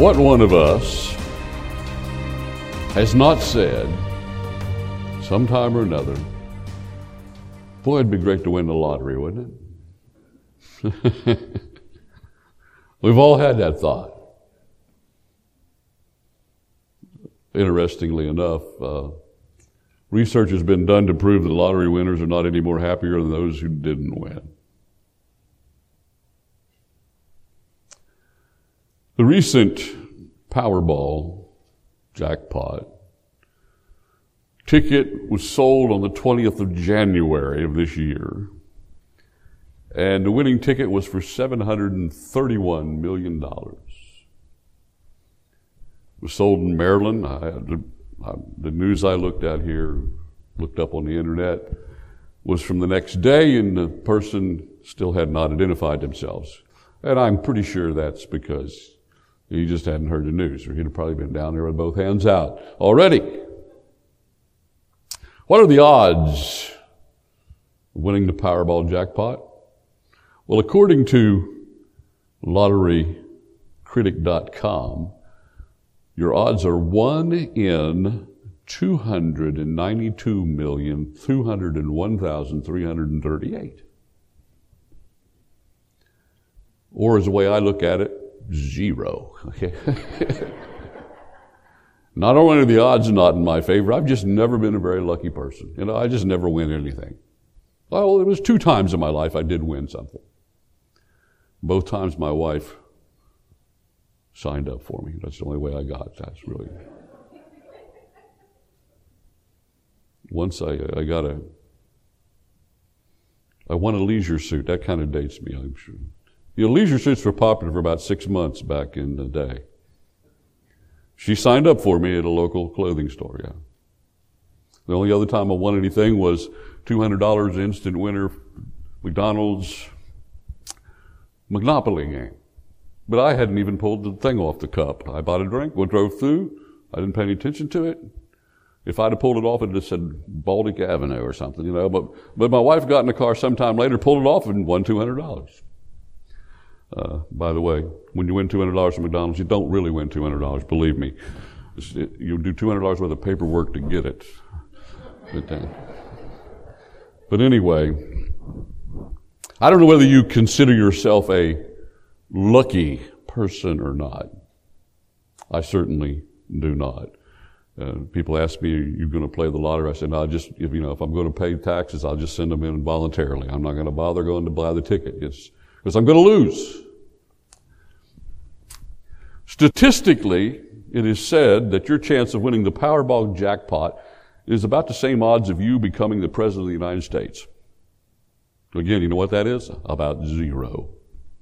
What one of us has not said, sometime or another, boy, it'd be great to win the lottery, wouldn't it? We've all had that thought. Interestingly enough, uh, research has been done to prove that lottery winners are not any more happier than those who didn't win. The recent Powerball jackpot ticket was sold on the 20th of January of this year. And the winning ticket was for $731 million. It was sold in Maryland. I, the, I, the news I looked at here, looked up on the internet, was from the next day, and the person still had not identified themselves. And I'm pretty sure that's because he just hadn't heard the news, or he'd have probably been down there with both hands out already. What are the odds of winning the Powerball jackpot? Well, according to lotterycritic.com, your odds are 1 in 292,201,338. Or as the way I look at it, zero. Okay. not only are the odds not in my favor, I've just never been a very lucky person. You know, I just never win anything. Well, it was two times in my life I did win something. Both times my wife signed up for me. That's the only way I got. That's really. Once I, I got a, I won a leisure suit. That kind of dates me, I'm sure. You know, leisure suits were popular for about six months back in the day. She signed up for me at a local clothing store, yeah. The only other time I won anything was $200 instant winner McDonald's Monopoly game. But I hadn't even pulled the thing off the cup. I bought a drink, went drove through. I didn't pay any attention to it. If I'd have pulled it off, it'd have said Baltic Avenue or something, you know. But, but my wife got in the car sometime later, pulled it off, and won $200. Uh, by the way, when you win $200 from McDonald's, you don't really win $200, believe me. It, you do $200 worth of paperwork to get it. But, uh, but anyway, I don't know whether you consider yourself a lucky person or not. I certainly do not. Uh, people ask me, "Are you going to play the lottery?" I said, "No, just if you know, if I'm going to pay taxes, I'll just send them in voluntarily. I'm not going to bother going to buy the ticket. It's because I'm going to lose." Statistically, it is said that your chance of winning the Powerball jackpot is about the same odds of you becoming the President of the United States. Again, you know what that is? About zero,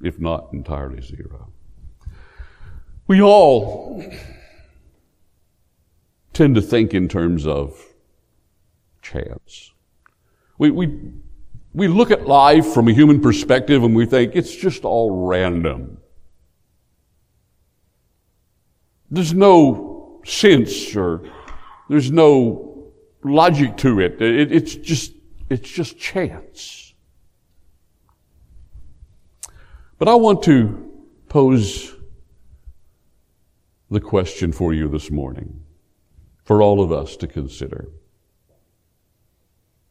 if not entirely zero. We all tend to think in terms of chance. We, we, we look at life from a human perspective and we think it's just all random. There's no sense or there's no logic to it. it it's just, it's just chance. But I want to pose the question for you this morning, for all of us to consider.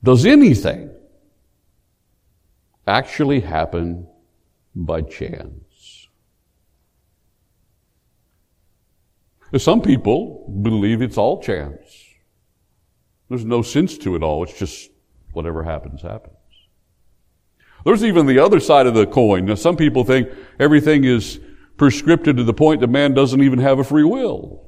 Does anything actually happen by chance? Some people believe it's all chance. There's no sense to it all. It's just whatever happens, happens. There's even the other side of the coin. Now, some people think everything is prescripted to the point that man doesn't even have a free will.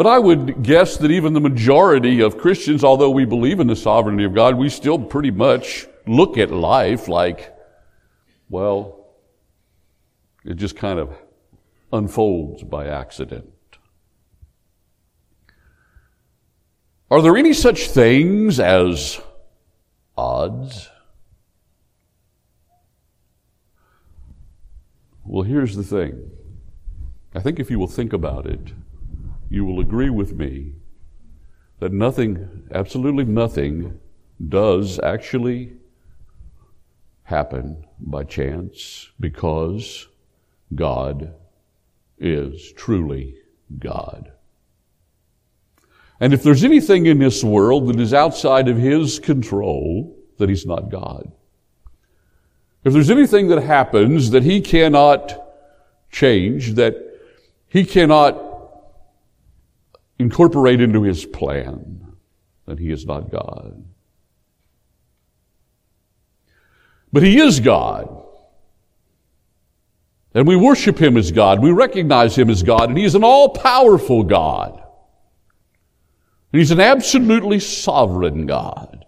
But I would guess that even the majority of Christians, although we believe in the sovereignty of God, we still pretty much look at life like, well, it just kind of unfolds by accident. Are there any such things as odds? Well, here's the thing. I think if you will think about it, you will agree with me that nothing, absolutely nothing, does actually happen by chance because God is truly God. And if there's anything in this world that is outside of His control, that He's not God. If there's anything that happens that He cannot change, that He cannot incorporate into His plan, then He is not God. But He is God. And we worship Him as God. We recognize Him as God, and He is an all-powerful God. And He's an absolutely sovereign God.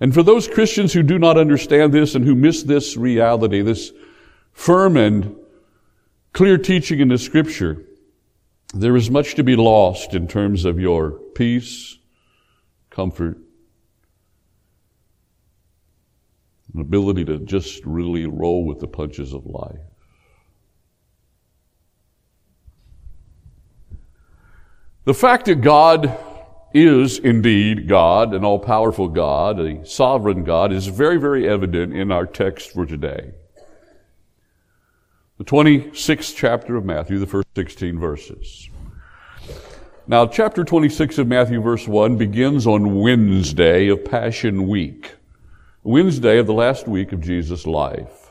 And for those Christians who do not understand this and who miss this reality, this firm and clear teaching in the Scripture, there is much to be lost in terms of your peace, comfort, an ability to just really roll with the punches of life. The fact that God is indeed God, an all powerful God, a sovereign God, is very, very evident in our text for today. The 26th chapter of Matthew, the first 16 verses. Now, chapter 26 of Matthew, verse 1, begins on Wednesday of Passion Week. Wednesday of the last week of Jesus' life.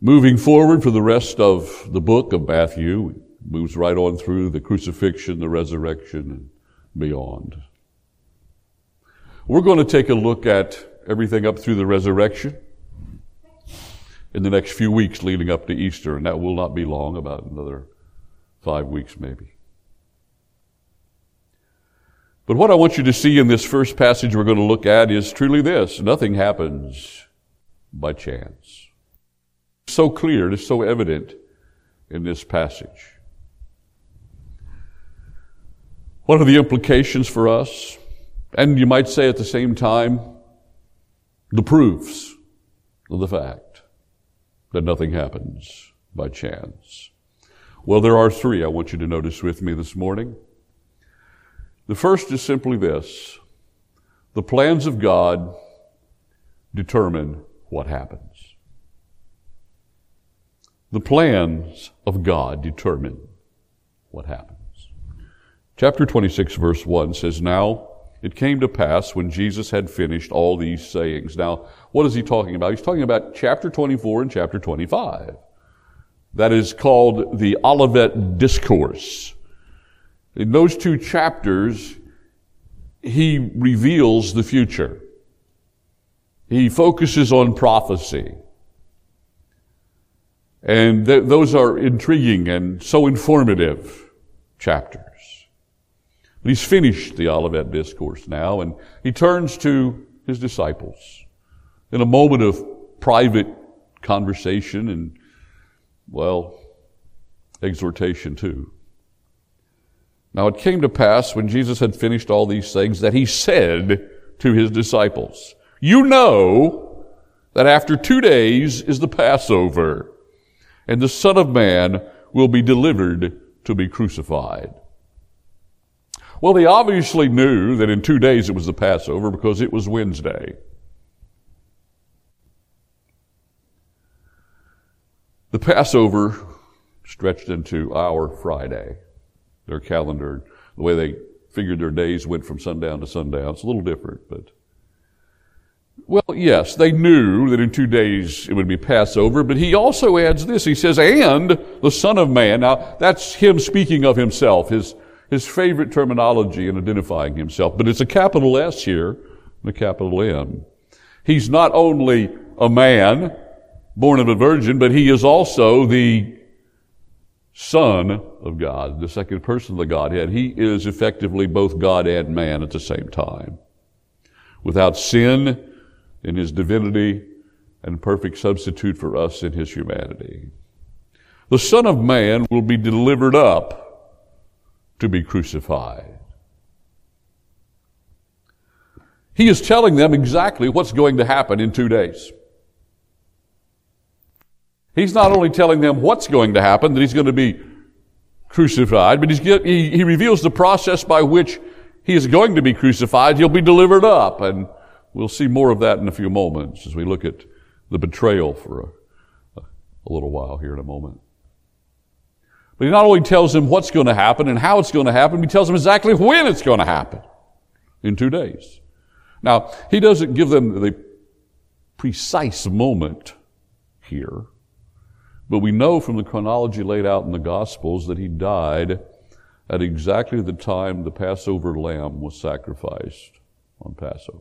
Moving forward for the rest of the book of Matthew, moves right on through the crucifixion, the resurrection, and beyond. We're going to take a look at everything up through the resurrection in the next few weeks leading up to Easter, and that will not be long, about another five weeks maybe. But what I want you to see in this first passage we're going to look at is truly this. Nothing happens by chance. It's So clear, it is so evident in this passage. What are the implications for us? And you might say at the same time, the proofs of the fact that nothing happens by chance. Well, there are three I want you to notice with me this morning. The first is simply this the plans of God determine what happens. The plans of God determine what happens. Chapter 26, verse 1 says, Now it came to pass when Jesus had finished all these sayings. Now, what is he talking about? He's talking about chapter 24 and chapter 25. That is called the Olivet Discourse. In those two chapters, he reveals the future. He focuses on prophecy. And th- those are intriguing and so informative chapters. He's finished the Olivet Discourse now, and he turns to his disciples in a moment of private conversation and, well, exhortation too. Now it came to pass when Jesus had finished all these things that he said to his disciples, You know that after two days is the Passover, and the Son of Man will be delivered to be crucified. Well, they obviously knew that in two days it was the Passover because it was Wednesday. The Passover stretched into our Friday their calendar, the way they figured their days went from sundown to sundown. It's a little different, but. Well, yes, they knew that in two days it would be Passover, but he also adds this. He says, and the Son of Man. Now, that's him speaking of himself, his, his favorite terminology in identifying himself, but it's a capital S here and a capital M. He's not only a man born of a virgin, but he is also the Son of God, the second person of the Godhead. He is effectively both God and man at the same time. Without sin in his divinity and perfect substitute for us in his humanity. The Son of Man will be delivered up to be crucified. He is telling them exactly what's going to happen in two days. He's not only telling them what's going to happen, that he's going to be crucified, but he, he reveals the process by which he is going to be crucified, he'll be delivered up. And we'll see more of that in a few moments as we look at the betrayal for a, a little while here in a moment. But he not only tells him what's going to happen and how it's going to happen, he tells him exactly when it's going to happen in two days. Now, he doesn't give them the precise moment here, but we know from the chronology laid out in the Gospels that he died at exactly the time the Passover lamb was sacrificed on Passover.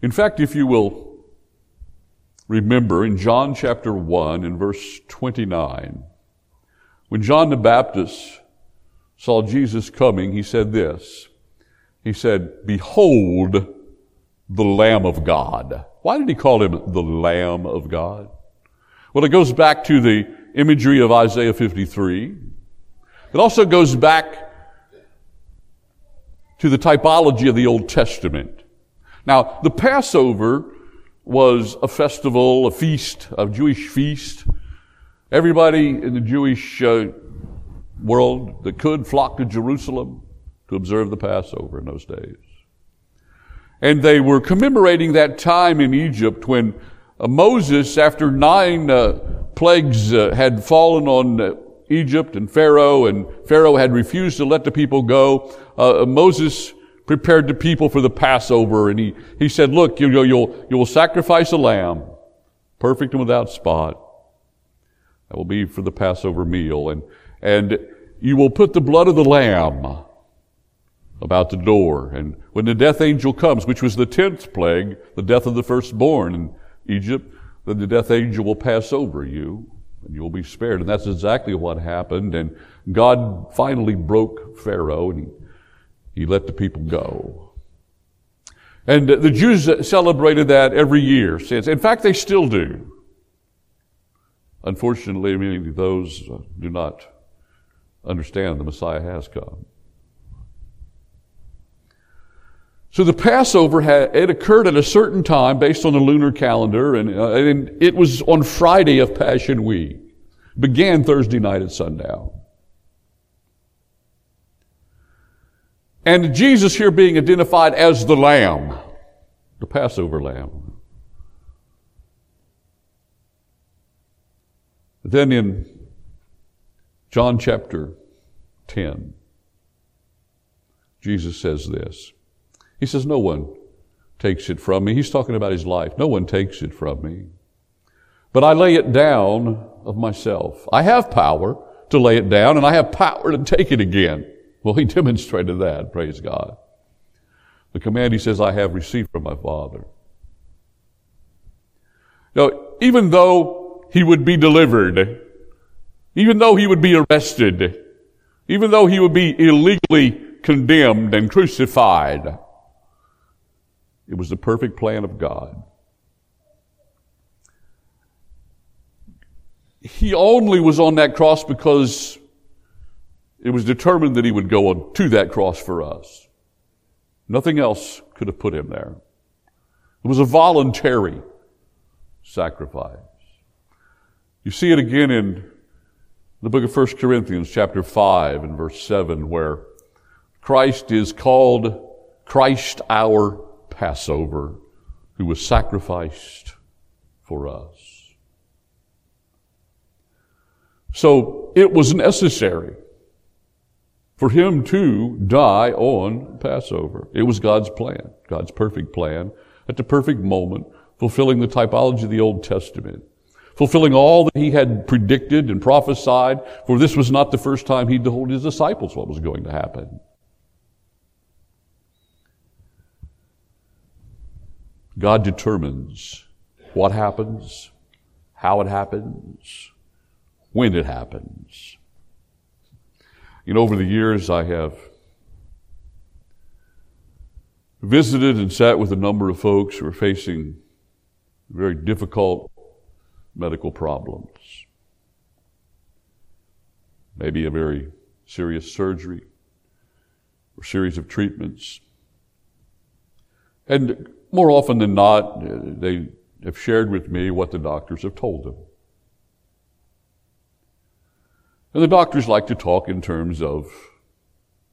In fact, if you will remember in John chapter 1 and verse 29, when John the Baptist saw Jesus coming, he said this. He said, Behold the Lamb of God. Why did he call him the Lamb of God? Well, it goes back to the imagery of Isaiah 53. It also goes back to the typology of the Old Testament. Now, the Passover was a festival, a feast, a Jewish feast. Everybody in the Jewish uh, world that could flock to Jerusalem to observe the Passover in those days. And they were commemorating that time in Egypt when uh, Moses, after nine uh, plagues uh, had fallen on uh, Egypt and Pharaoh, and Pharaoh had refused to let the people go, uh, Moses prepared the people for the Passover, and he, he said, look, you, you'll, you'll sacrifice a lamb, perfect and without spot. That will be for the Passover meal. And, and you will put the blood of the lamb about the door. And when the death angel comes, which was the tenth plague, the death of the firstborn in Egypt, then the death angel will pass over you and you will be spared. And that's exactly what happened. And God finally broke Pharaoh and he, he let the people go. And the Jews celebrated that every year since. In fact, they still do. Unfortunately, many of those do not understand the Messiah has come. So the Passover had, it occurred at a certain time based on the lunar calendar, and, uh, and it was on Friday of Passion Week. Began Thursday night at sundown. And Jesus here being identified as the Lamb, the Passover Lamb. Then in John chapter 10, Jesus says this. He says, No one takes it from me. He's talking about his life. No one takes it from me. But I lay it down of myself. I have power to lay it down and I have power to take it again. Well, he demonstrated that, praise God. The command he says, I have received from my Father. Now, even though he would be delivered, even though he would be arrested, even though he would be illegally condemned and crucified, it was the perfect plan of God. He only was on that cross because it was determined that he would go on to that cross for us. Nothing else could have put him there. It was a voluntary sacrifice. You see it again in the book of 1 Corinthians chapter 5 and verse 7 where Christ is called Christ our Passover who was sacrificed for us. So it was necessary for him to die on Passover. It was God's plan, God's perfect plan, at the perfect moment, fulfilling the typology of the Old Testament, fulfilling all that he had predicted and prophesied, for this was not the first time he told his disciples what was going to happen. God determines what happens, how it happens, when it happens. You know, over the years, I have visited and sat with a number of folks who are facing very difficult medical problems. Maybe a very serious surgery or series of treatments. And more often than not, they have shared with me what the doctors have told them. And the doctors like to talk in terms of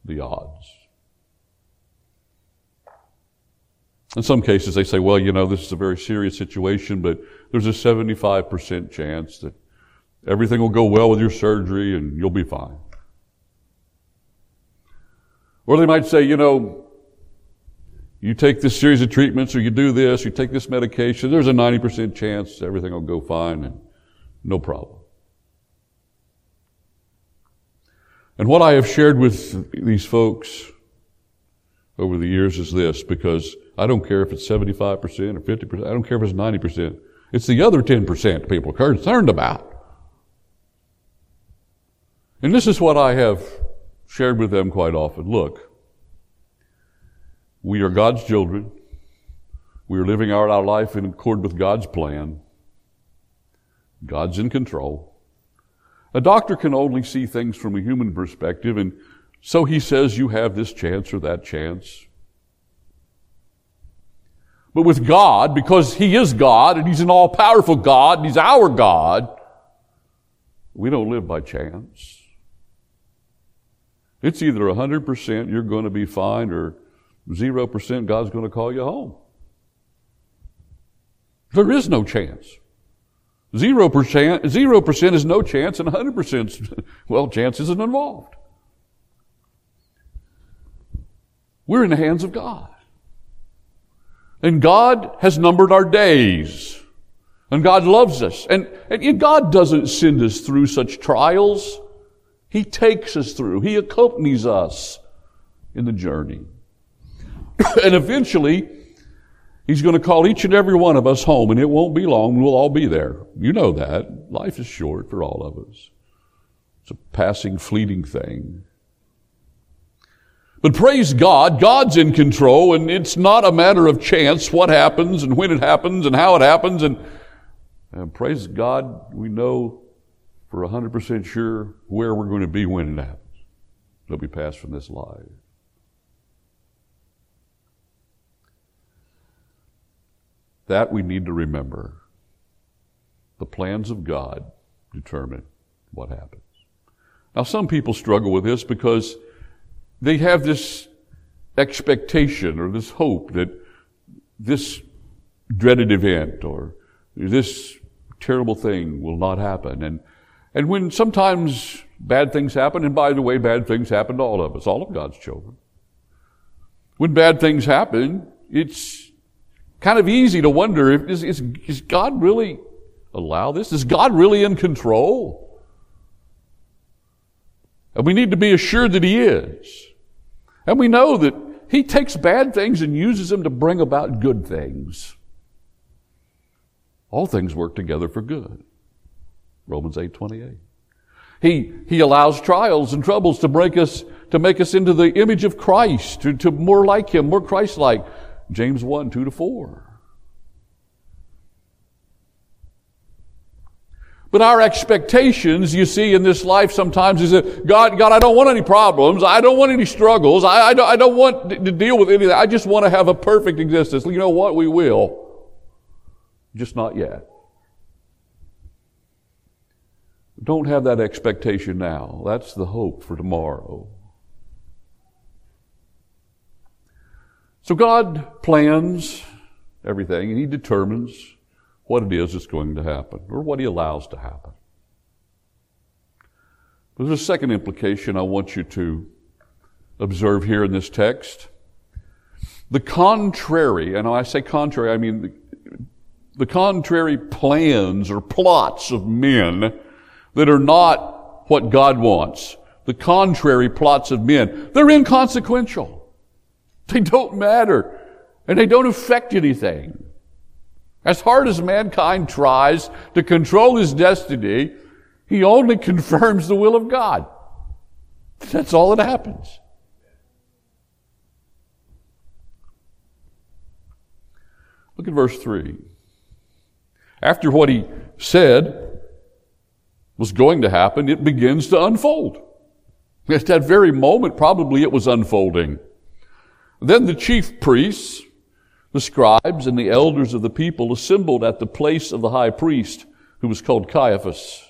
the odds. In some cases, they say, well, you know, this is a very serious situation, but there's a 75% chance that everything will go well with your surgery and you'll be fine. Or they might say, you know, you take this series of treatments or you do this, you take this medication, there's a 90% chance everything will go fine and no problem. And what I have shared with these folks over the years is this, because I don't care if it's 75% or 50%, I don't care if it's 90%. It's the other 10% people are concerned about. And this is what I have shared with them quite often. Look, we are God's children. We are living out our life in accord with God's plan. God's in control. A doctor can only see things from a human perspective, and so he says you have this chance or that chance. But with God, because He is God and He's an all powerful God and He's our God, we don't live by chance. It's either 100% you're going to be fine or 0% God's going to call you home. There is no chance. 0%, 0% is no chance and 100% well, chance isn't involved. We're in the hands of God. And God has numbered our days. And God loves us. And, and God doesn't send us through such trials. He takes us through. He accompanies us in the journey. and eventually, He's going to call each and every one of us home, and it won't be long. We'll all be there. You know that. Life is short for all of us. It's a passing, fleeting thing. But praise God, God's in control and it's not a matter of chance what happens and when it happens and how it happens. And, and praise God, we know for 100% sure where we're going to be when it happens. It'll be passed from this life. That we need to remember. The plans of God determine what happens. Now, some people struggle with this because they have this expectation or this hope that this dreaded event or this terrible thing will not happen. And, and when sometimes bad things happen, and by the way, bad things happen to all of us, all of God's children. When bad things happen, it's kind of easy to wonder if is, is, is God really allow this? Is God really in control? And we need to be assured that He is. And we know that he takes bad things and uses them to bring about good things. All things work together for good. Romans 8 28. He, he allows trials and troubles to break us, to make us into the image of Christ, to, to more like Him, more Christ like. James 1 2 to 4. But our expectations, you see, in this life sometimes is that, God, God, I don't want any problems. I don't want any struggles. I, I, don't, I don't want to deal with any of that. I just want to have a perfect existence. You know what? We will. Just not yet. Don't have that expectation now. That's the hope for tomorrow. So God plans everything and He determines what it is that's going to happen or what he allows to happen. But there's a second implication I want you to observe here in this text. The contrary, and I say contrary, I mean the, the contrary plans or plots of men that are not what God wants. The contrary plots of men. They're inconsequential. They don't matter. And they don't affect anything. As hard as mankind tries to control his destiny, he only confirms the will of God. That's all that happens. Look at verse 3. After what he said was going to happen, it begins to unfold. At that very moment, probably it was unfolding. Then the chief priests, the scribes and the elders of the people assembled at the place of the high priest, who was called Caiaphas.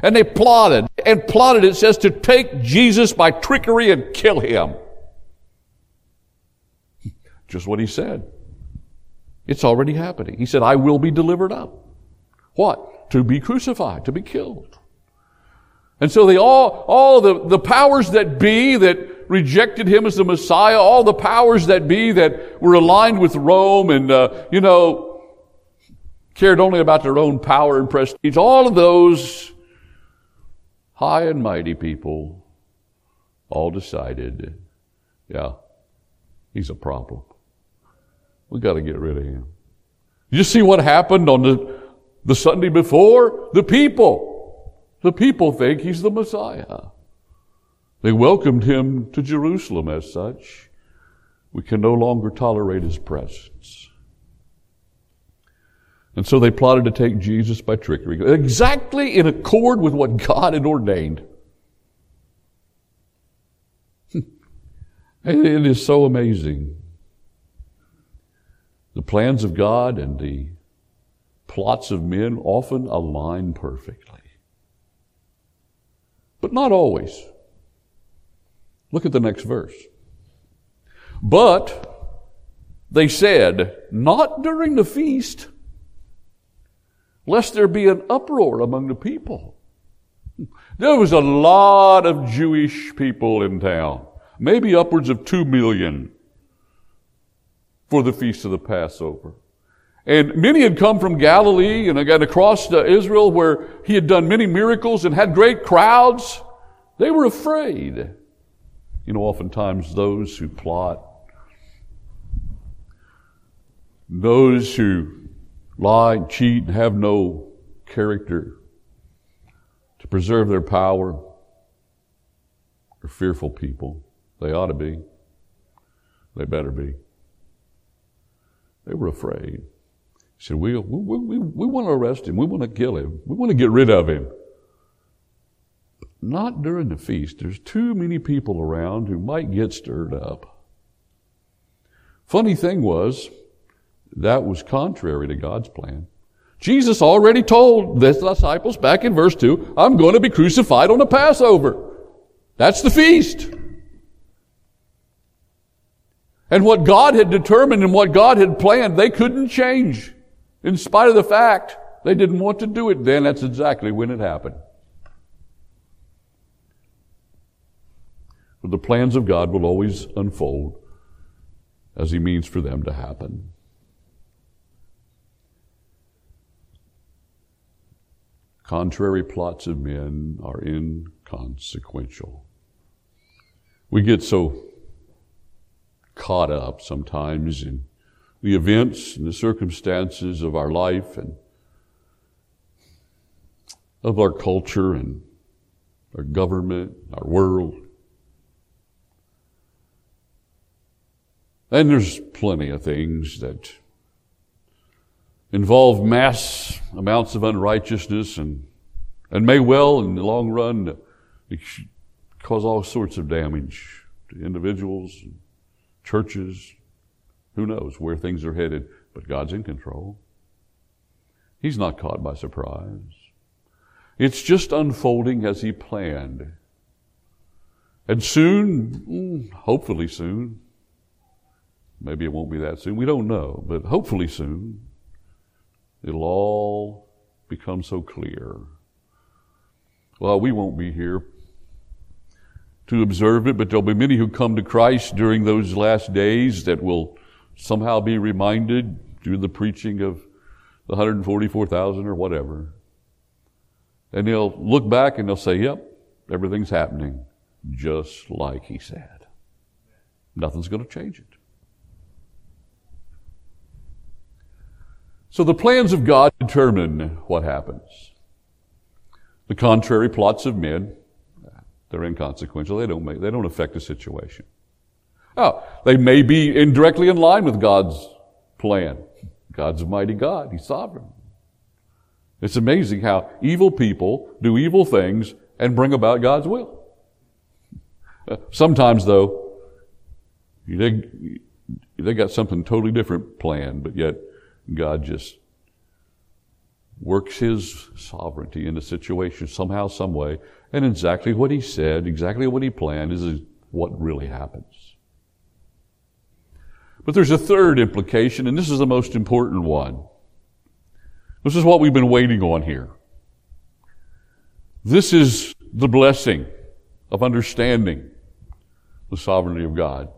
And they plotted and plotted, it says, to take Jesus by trickery and kill him. Just what he said. It's already happening. He said, I will be delivered up. What? To be crucified, to be killed. And so they all, all the, the powers that be that rejected him as the Messiah, all the powers that be that were aligned with Rome and, uh, you know, cared only about their own power and prestige, all of those high and mighty people all decided, yeah, he's a problem. We got to get rid of him. You see what happened on the, the Sunday before? The people. The people think he's the Messiah. They welcomed him to Jerusalem as such. We can no longer tolerate his presence. And so they plotted to take Jesus by trickery, exactly in accord with what God had ordained. it is so amazing the plans of God and the plots of men often align perfectly. But not always. Look at the next verse. But they said, not during the feast, lest there be an uproar among the people. There was a lot of Jewish people in town, maybe upwards of two million for the feast of the Passover. And many had come from Galilee and across to Israel where he had done many miracles and had great crowds. They were afraid. You know, oftentimes those who plot, those who lie, and cheat, and have no character to preserve their power are fearful people. They ought to be. They better be. They were afraid. He said, we, we, we, we want to arrest him. We want to kill him. We want to get rid of him. Not during the feast. There's too many people around who might get stirred up. Funny thing was, that was contrary to God's plan. Jesus already told the disciples back in verse 2, I'm going to be crucified on the Passover. That's the feast. And what God had determined and what God had planned, they couldn't change. In spite of the fact they didn't want to do it then, that's exactly when it happened. The plans of God will always unfold as He means for them to happen. Contrary plots of men are inconsequential. We get so caught up sometimes in the events and the circumstances of our life and of our culture and our government, our world. And there's plenty of things that involve mass amounts of unrighteousness and, and may well, in the long run, cause all sorts of damage to individuals, churches, who knows where things are headed, but God's in control. He's not caught by surprise. It's just unfolding as He planned. And soon, mm, hopefully soon, maybe it won't be that soon, we don't know, but hopefully soon, it'll all become so clear. Well, we won't be here to observe it, but there'll be many who come to Christ during those last days that will somehow be reminded through the preaching of the 144,000 or whatever. And they'll look back and they'll say, yep, everything's happening just like he said. Nothing's going to change it. So the plans of God determine what happens. The contrary plots of men they're inconsequential. They don't make, they don't affect the situation. Oh, they may be indirectly in line with God's plan. God's a mighty God. He's sovereign. It's amazing how evil people do evil things and bring about God's will. Sometimes though, they, they got something totally different planned, but yet God just works his sovereignty in the situation somehow, some way, and exactly what he said, exactly what he planned is what really happens. But there's a third implication, and this is the most important one. This is what we've been waiting on here. This is the blessing of understanding the sovereignty of God.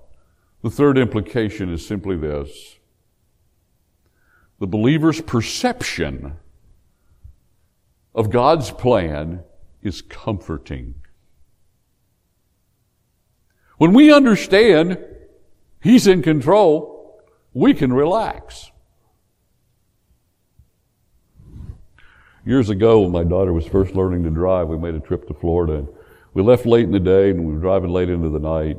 The third implication is simply this. The believer's perception of God's plan is comforting. When we understand He's in control, we can relax. Years ago, when my daughter was first learning to drive, we made a trip to Florida. We left late in the day and we were driving late into the night.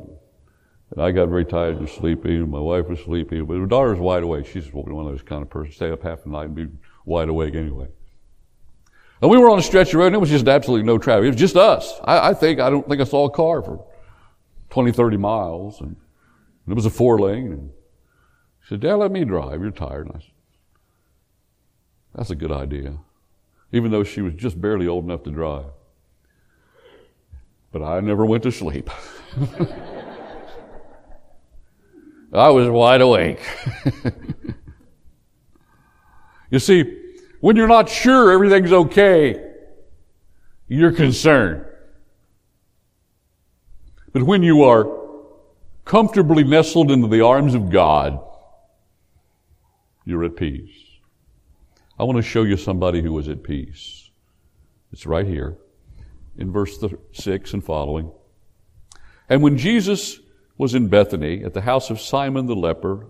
And I got very tired and sleepy, and my wife was sleepy. But her daughter was wide awake. She's one of those kind of persons, stay up half the night and be wide awake anyway. And we were on a stretch of road, and it was just absolutely no traffic. It was just us. I, I think, I don't think I saw a car for 20, 30 miles. And, and it was a four lane. And she said, Dad, let me drive. You're tired. And I said, That's a good idea even though she was just barely old enough to drive. But I never went to sleep. I was wide awake. you see, when you're not sure everything's okay, you're concerned. But when you are comfortably nestled into the arms of God, you're at peace. I want to show you somebody who was at peace. It's right here in verse 6 and following. And when Jesus was in Bethany at the house of Simon the leper,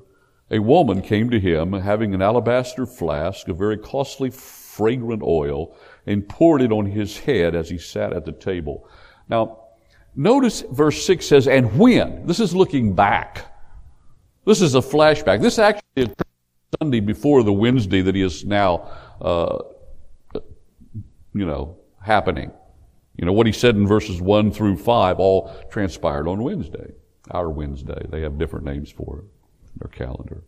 a woman came to him having an alabaster flask of very costly fragrant oil and poured it on his head as he sat at the table. Now, notice verse 6 says, and when? This is looking back. This is a flashback. This actually Sunday before the Wednesday that is now, uh, you know, happening. You know, what he said in verses 1 through 5 all transpired on Wednesday, our Wednesday. They have different names for it, their calendar.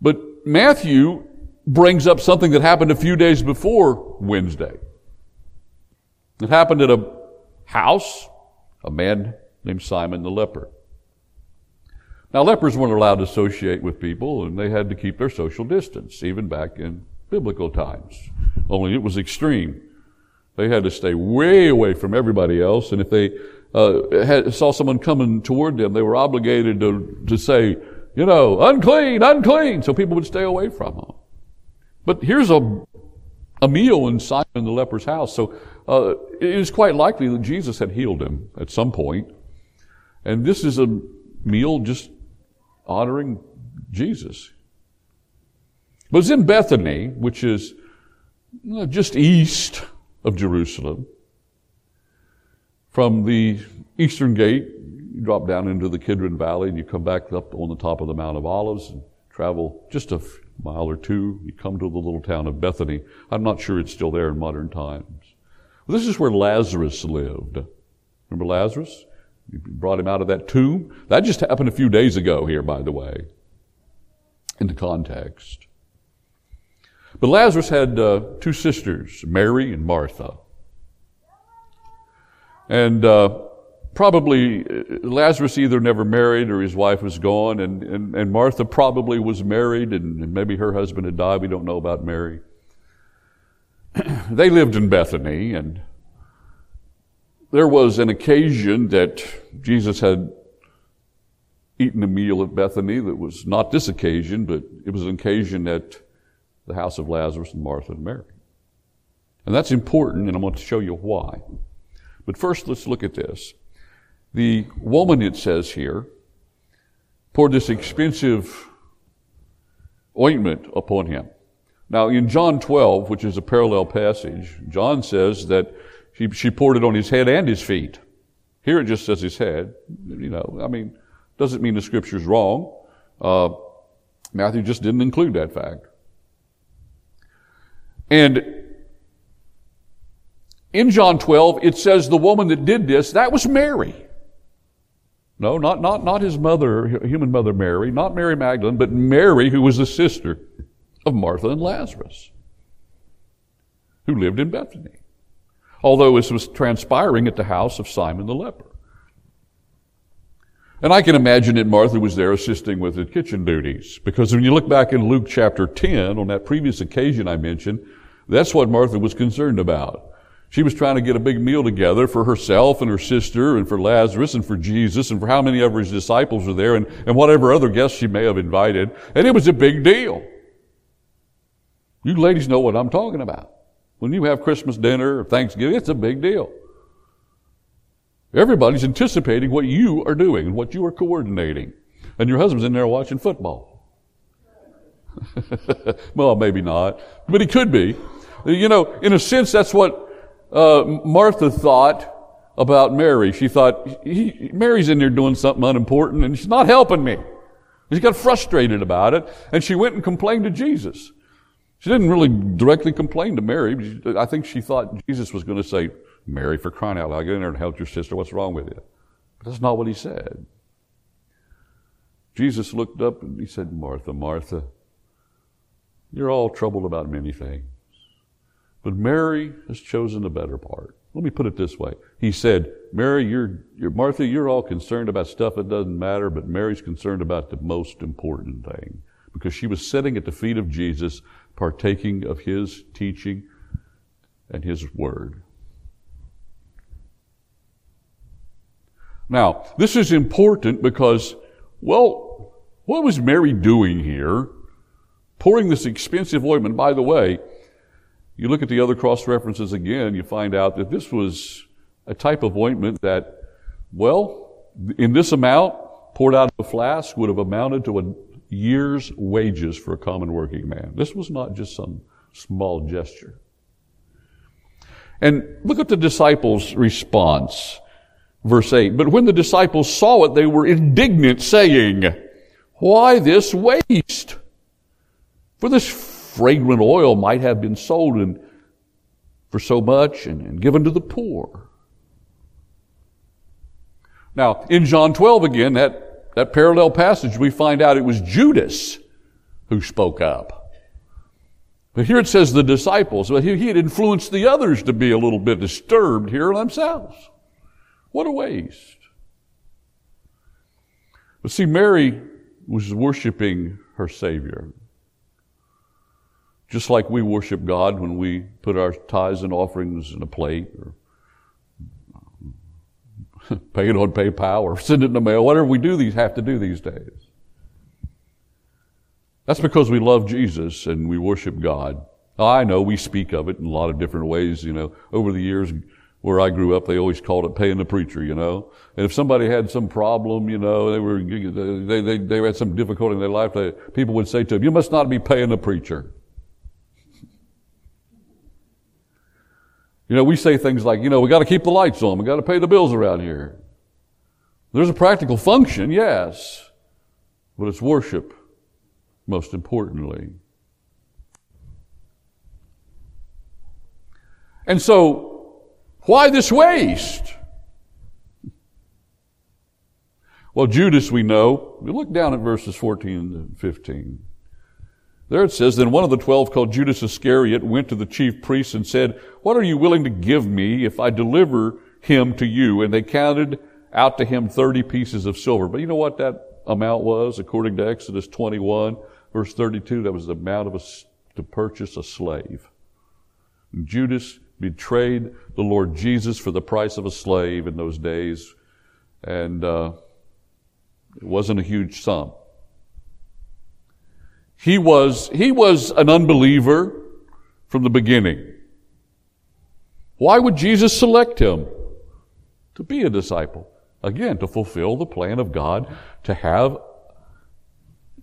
But Matthew brings up something that happened a few days before Wednesday. It happened at a house, a man named Simon the leper. Now, lepers weren't allowed to associate with people, and they had to keep their social distance, even back in biblical times. Only it was extreme. They had to stay way away from everybody else, and if they uh, had, saw someone coming toward them, they were obligated to, to say, you know, unclean, unclean, so people would stay away from them. But here's a, a meal in Simon the leper's house, so uh, it is quite likely that Jesus had healed him at some point. And this is a meal just honoring Jesus. But it's in Bethany, which is just east of Jerusalem. From the eastern gate, you drop down into the Kidron Valley and you come back up on the top of the Mount of Olives and travel just a mile or two. You come to the little town of Bethany. I'm not sure it's still there in modern times. This is where Lazarus lived. Remember Lazarus? You brought him out of that tomb. That just happened a few days ago here, by the way, in the context. But Lazarus had uh, two sisters, Mary and Martha. And uh, probably uh, Lazarus either never married or his wife was gone, and, and, and Martha probably was married, and, and maybe her husband had died. We don't know about Mary. they lived in Bethany, and there was an occasion that Jesus had eaten a meal at Bethany that was not this occasion, but it was an occasion at the house of Lazarus and Martha and Mary. And that's important, and I'm going to show you why. But first, let's look at this. The woman, it says here, poured this expensive ointment upon him. Now, in John 12, which is a parallel passage, John says that she, she poured it on his head and his feet. Here it just says his head. You know, I mean, doesn't mean the scripture's wrong. Uh, Matthew just didn't include that fact. And in John 12, it says the woman that did this, that was Mary. No, not, not, not his mother, human mother Mary, not Mary Magdalene, but Mary, who was the sister of Martha and Lazarus. who lived in Bethany. Although this was transpiring at the house of Simon the leper. And I can imagine that Martha was there assisting with the kitchen duties. Because when you look back in Luke chapter 10, on that previous occasion I mentioned, that's what Martha was concerned about. She was trying to get a big meal together for herself and her sister and for Lazarus and for Jesus and for how many of his disciples were there and, and whatever other guests she may have invited. And it was a big deal. You ladies know what I'm talking about. When you have Christmas dinner or Thanksgiving, it's a big deal. Everybody's anticipating what you are doing and what you are coordinating. And your husband's in there watching football. well, maybe not, but he could be. You know, in a sense, that's what uh, Martha thought about Mary. She thought, Mary's in there doing something unimportant and she's not helping me. She got frustrated about it and she went and complained to Jesus. She didn't really directly complain to Mary. I think she thought Jesus was going to say, Mary, for crying out loud, get in there and help your sister. What's wrong with you? But that's not what he said. Jesus looked up and he said, Martha, Martha, you're all troubled about many things. But Mary has chosen the better part. Let me put it this way. He said, Mary, you're, you're, Martha, you're all concerned about stuff that doesn't matter, but Mary's concerned about the most important thing. Because she was sitting at the feet of Jesus, partaking of his teaching and his word. Now, this is important because, well, what was Mary doing here? Pouring this expensive ointment. By the way, you look at the other cross references again, you find out that this was a type of ointment that, well, in this amount, poured out of a flask, would have amounted to a year's wages for a common working man. This was not just some small gesture. And look at the disciples' response. Verse 8. But when the disciples saw it, they were indignant, saying, Why this waste? For this fragrant oil might have been sold in, for so much and, and given to the poor. Now, in John 12 again, that, that parallel passage, we find out it was Judas who spoke up. But here it says the disciples, but he, he had influenced the others to be a little bit disturbed here themselves. What a waste. But see, Mary was worshiping her Savior. Just like we worship God when we put our tithes and offerings in a plate or pay it on PayPal or send it in the mail, whatever we do these have to do these days. That's because we love Jesus and we worship God. I know we speak of it in a lot of different ways, you know. Over the years where I grew up, they always called it paying the preacher, you know. And if somebody had some problem, you know, they were, they, they, they had some difficulty in their life, they, people would say to them, you must not be paying the preacher. You know, we say things like, you know, we got to keep the lights on, we got to pay the bills around here. There's a practical function, yes, but it's worship, most importantly. And so, why this waste? Well, Judas, we know. We look down at verses 14 and 15. There it says, Then one of the twelve called Judas Iscariot went to the chief priests and said, What are you willing to give me if I deliver him to you? And they counted out to him 30 pieces of silver. But you know what that amount was according to Exodus 21 verse 32? That was the amount of a, to purchase a slave. Judas betrayed the Lord Jesus for the price of a slave in those days. And, uh, it wasn't a huge sum. He was, he was an unbeliever from the beginning. Why would Jesus select him? To be a disciple. Again, to fulfill the plan of God, to have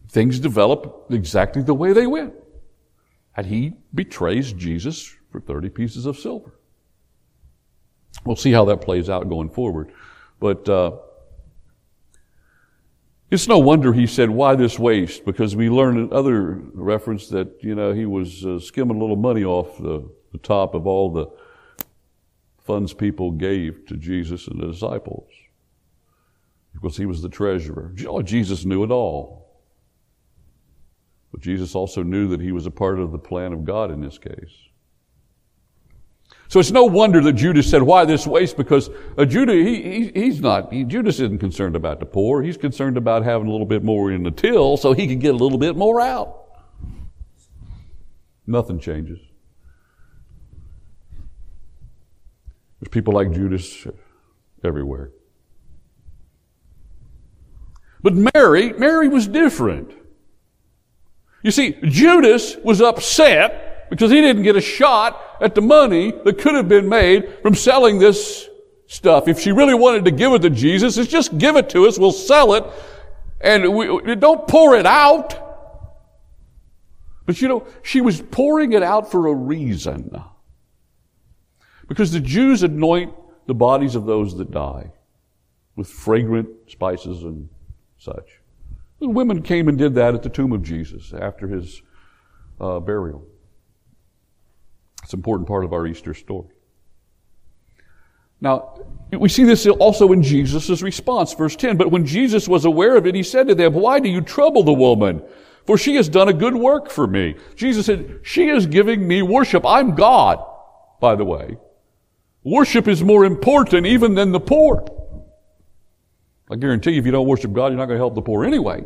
things develop exactly the way they went. And he betrays Jesus for 30 pieces of silver. We'll see how that plays out going forward. But, uh, it's no wonder he said, why this waste? Because we learned in other reference that, you know, he was uh, skimming a little money off the, the top of all the funds people gave to Jesus and the disciples. Because he was the treasurer. Jesus knew it all. But Jesus also knew that he was a part of the plan of God in this case. So it's no wonder that Judas said, why this waste? Because uh, Judah, he, he, he's not, he, Judas isn't concerned about the poor. He's concerned about having a little bit more in the till so he can get a little bit more out. Nothing changes. There's people like Judas everywhere. But Mary, Mary was different. You see, Judas was upset because he didn't get a shot at the money that could have been made from selling this stuff. If she really wanted to give it to Jesus, it's just give it to us, we'll sell it, and we, don't pour it out. But you know, she was pouring it out for a reason. Because the Jews anoint the bodies of those that die with fragrant spices and such. The women came and did that at the tomb of Jesus after his uh, burial. It's an important part of our Easter story. Now, we see this also in Jesus' response, verse 10. But when Jesus was aware of it, he said to them, Why do you trouble the woman? For she has done a good work for me. Jesus said, She is giving me worship. I'm God, by the way. Worship is more important even than the poor. I guarantee you, if you don't worship God, you're not going to help the poor anyway.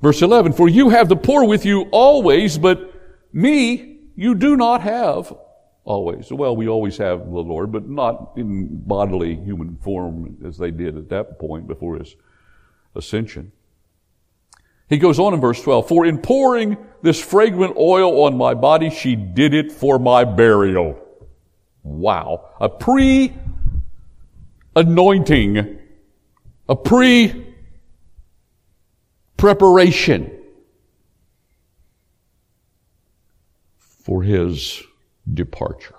Verse 11, for you have the poor with you always, but me you do not have always. Well, we always have the Lord, but not in bodily human form as they did at that point before his ascension. He goes on in verse 12, for in pouring this fragrant oil on my body, she did it for my burial. Wow. A pre anointing, a pre preparation for his departure.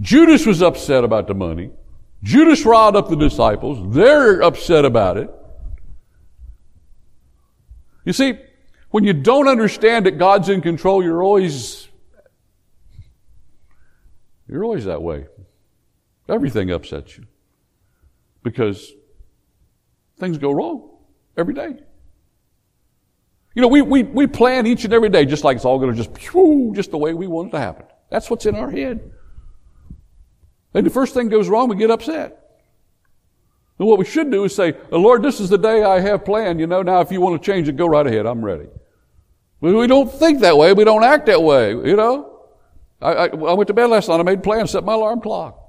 Judas was upset about the money. Judas riled up the disciples. They're upset about it. You see, when you don't understand that God's in control, you're always you're always that way. Everything upsets you. Because things go wrong every day. You know, we, we, we plan each and every day just like it's all going to just, just the way we want it to happen. That's what's in our head. And the first thing goes wrong, we get upset. And what we should do is say, oh, Lord, this is the day I have planned. You know, now if you want to change it, go right ahead. I'm ready. But we don't think that way. We don't act that way, you know. I, I, I went to bed last night. I made plans, set my alarm clock.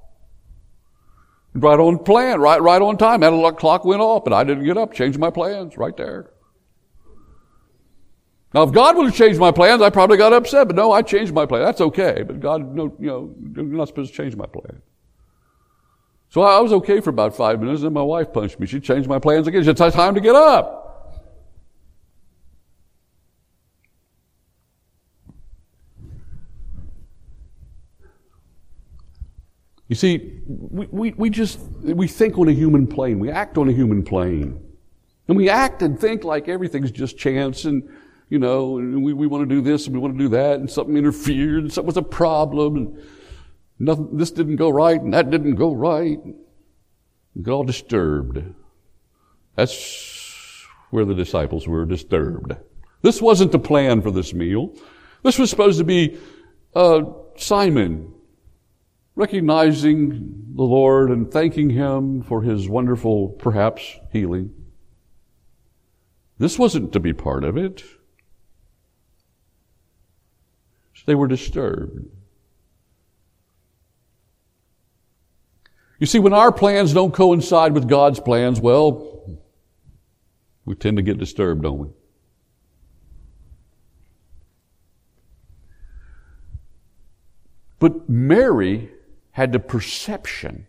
Right on plan, right, right on time. That clock went off, but I didn't get up, changed my plans right there. Now, if God would have changed my plans, I probably got upset, but no, I changed my plan. That's okay, but God, no, you know, you're not supposed to change my plan. So I was okay for about five minutes, and my wife punched me. She changed my plans again. She said, it's time to get up. You see, we, we, we just, we think on a human plane. We act on a human plane. And we act and think like everything's just chance and, you know, we, we want to do this and we want to do that and something interfered and something was a problem and nothing, this didn't go right and that didn't go right. We get all disturbed. That's where the disciples were disturbed. This wasn't the plan for this meal. This was supposed to be uh, Simon recognizing the Lord and thanking Him for His wonderful, perhaps, healing. This wasn't to be part of it. So they were disturbed. You see, when our plans don't coincide with God's plans, well, we tend to get disturbed, don't we? But Mary had the perception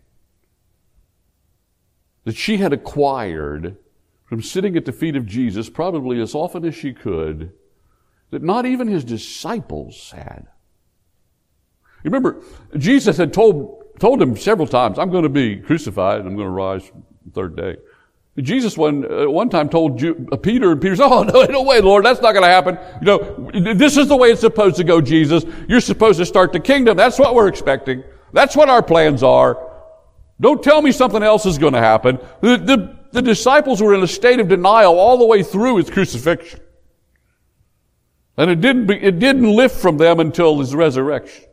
that she had acquired from sitting at the feet of Jesus, probably as often as she could, that not even his disciples had. Remember, Jesus had told, told him several times, I'm going to be crucified and I'm going to rise the third day. Jesus one, uh, one time told Ju- uh, Peter, and Peter said, Oh, no, no way, Lord, that's not going to happen. You know, this is the way it's supposed to go, Jesus. You're supposed to start the kingdom. That's what we're expecting. That's what our plans are. Don't tell me something else is going to happen. The, the the disciples were in a state of denial all the way through his crucifixion. And it didn't, be, it didn't lift from them until his resurrection.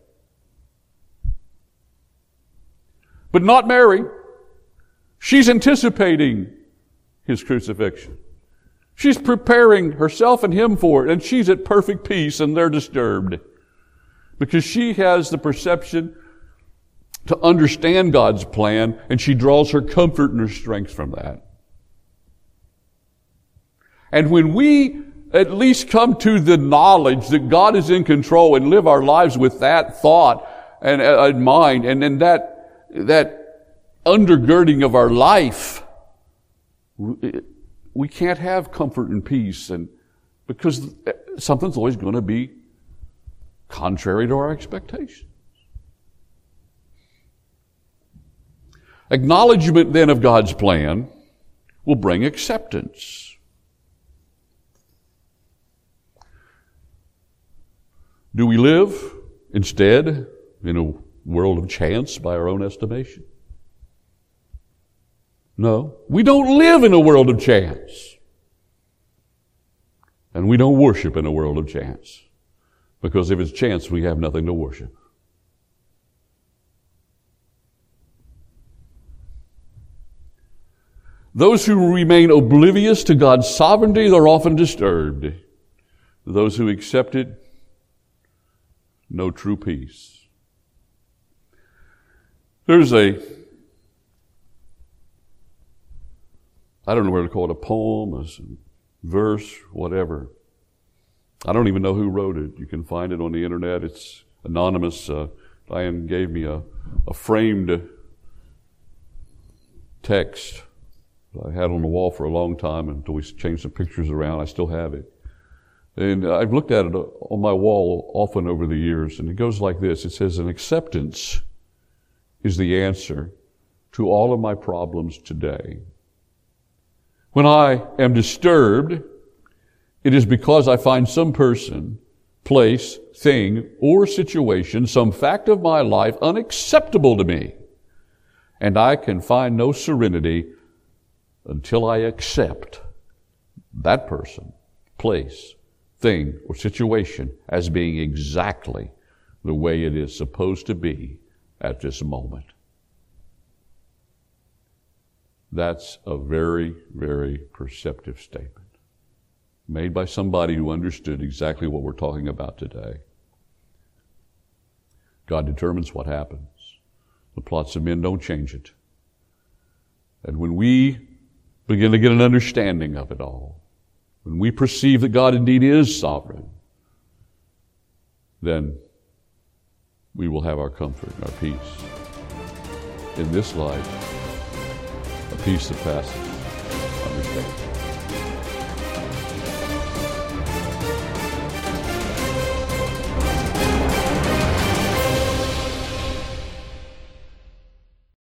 But not Mary. She's anticipating his crucifixion. She's preparing herself and him for it, and she's at perfect peace, and they're disturbed. Because she has the perception to understand God's plan, and she draws her comfort and her strength from that. And when we at least come to the knowledge that God is in control and live our lives with that thought and uh, in mind, and then that, that undergirding of our life, we can't have comfort and peace and because something's always going to be contrary to our expectations. Acknowledgement then of God's plan will bring acceptance. Do we live instead in a world of chance by our own estimation? No. We don't live in a world of chance. And we don't worship in a world of chance. Because if it's chance, we have nothing to worship. Those who remain oblivious to God's sovereignty are often disturbed. Those who accept it know true peace. There's a, I don't know whether to call it a poem, a verse, whatever. I don't even know who wrote it. You can find it on the internet. It's anonymous. Uh, Diane gave me a, a framed text I had on the wall for a long time until we changed some pictures around. I still have it. And I've looked at it on my wall often over the years, and it goes like this. It says, an acceptance is the answer to all of my problems today. When I am disturbed, it is because I find some person, place, thing, or situation, some fact of my life unacceptable to me. And I can find no serenity until I accept that person, place, thing, or situation as being exactly the way it is supposed to be at this moment. That's a very, very perceptive statement made by somebody who understood exactly what we're talking about today. God determines what happens. The plots of men don't change it. And when we begin to get an understanding of it all, when we perceive that God indeed is sovereign, then we will have our comfort and our peace in this life, a peace that passes understanding.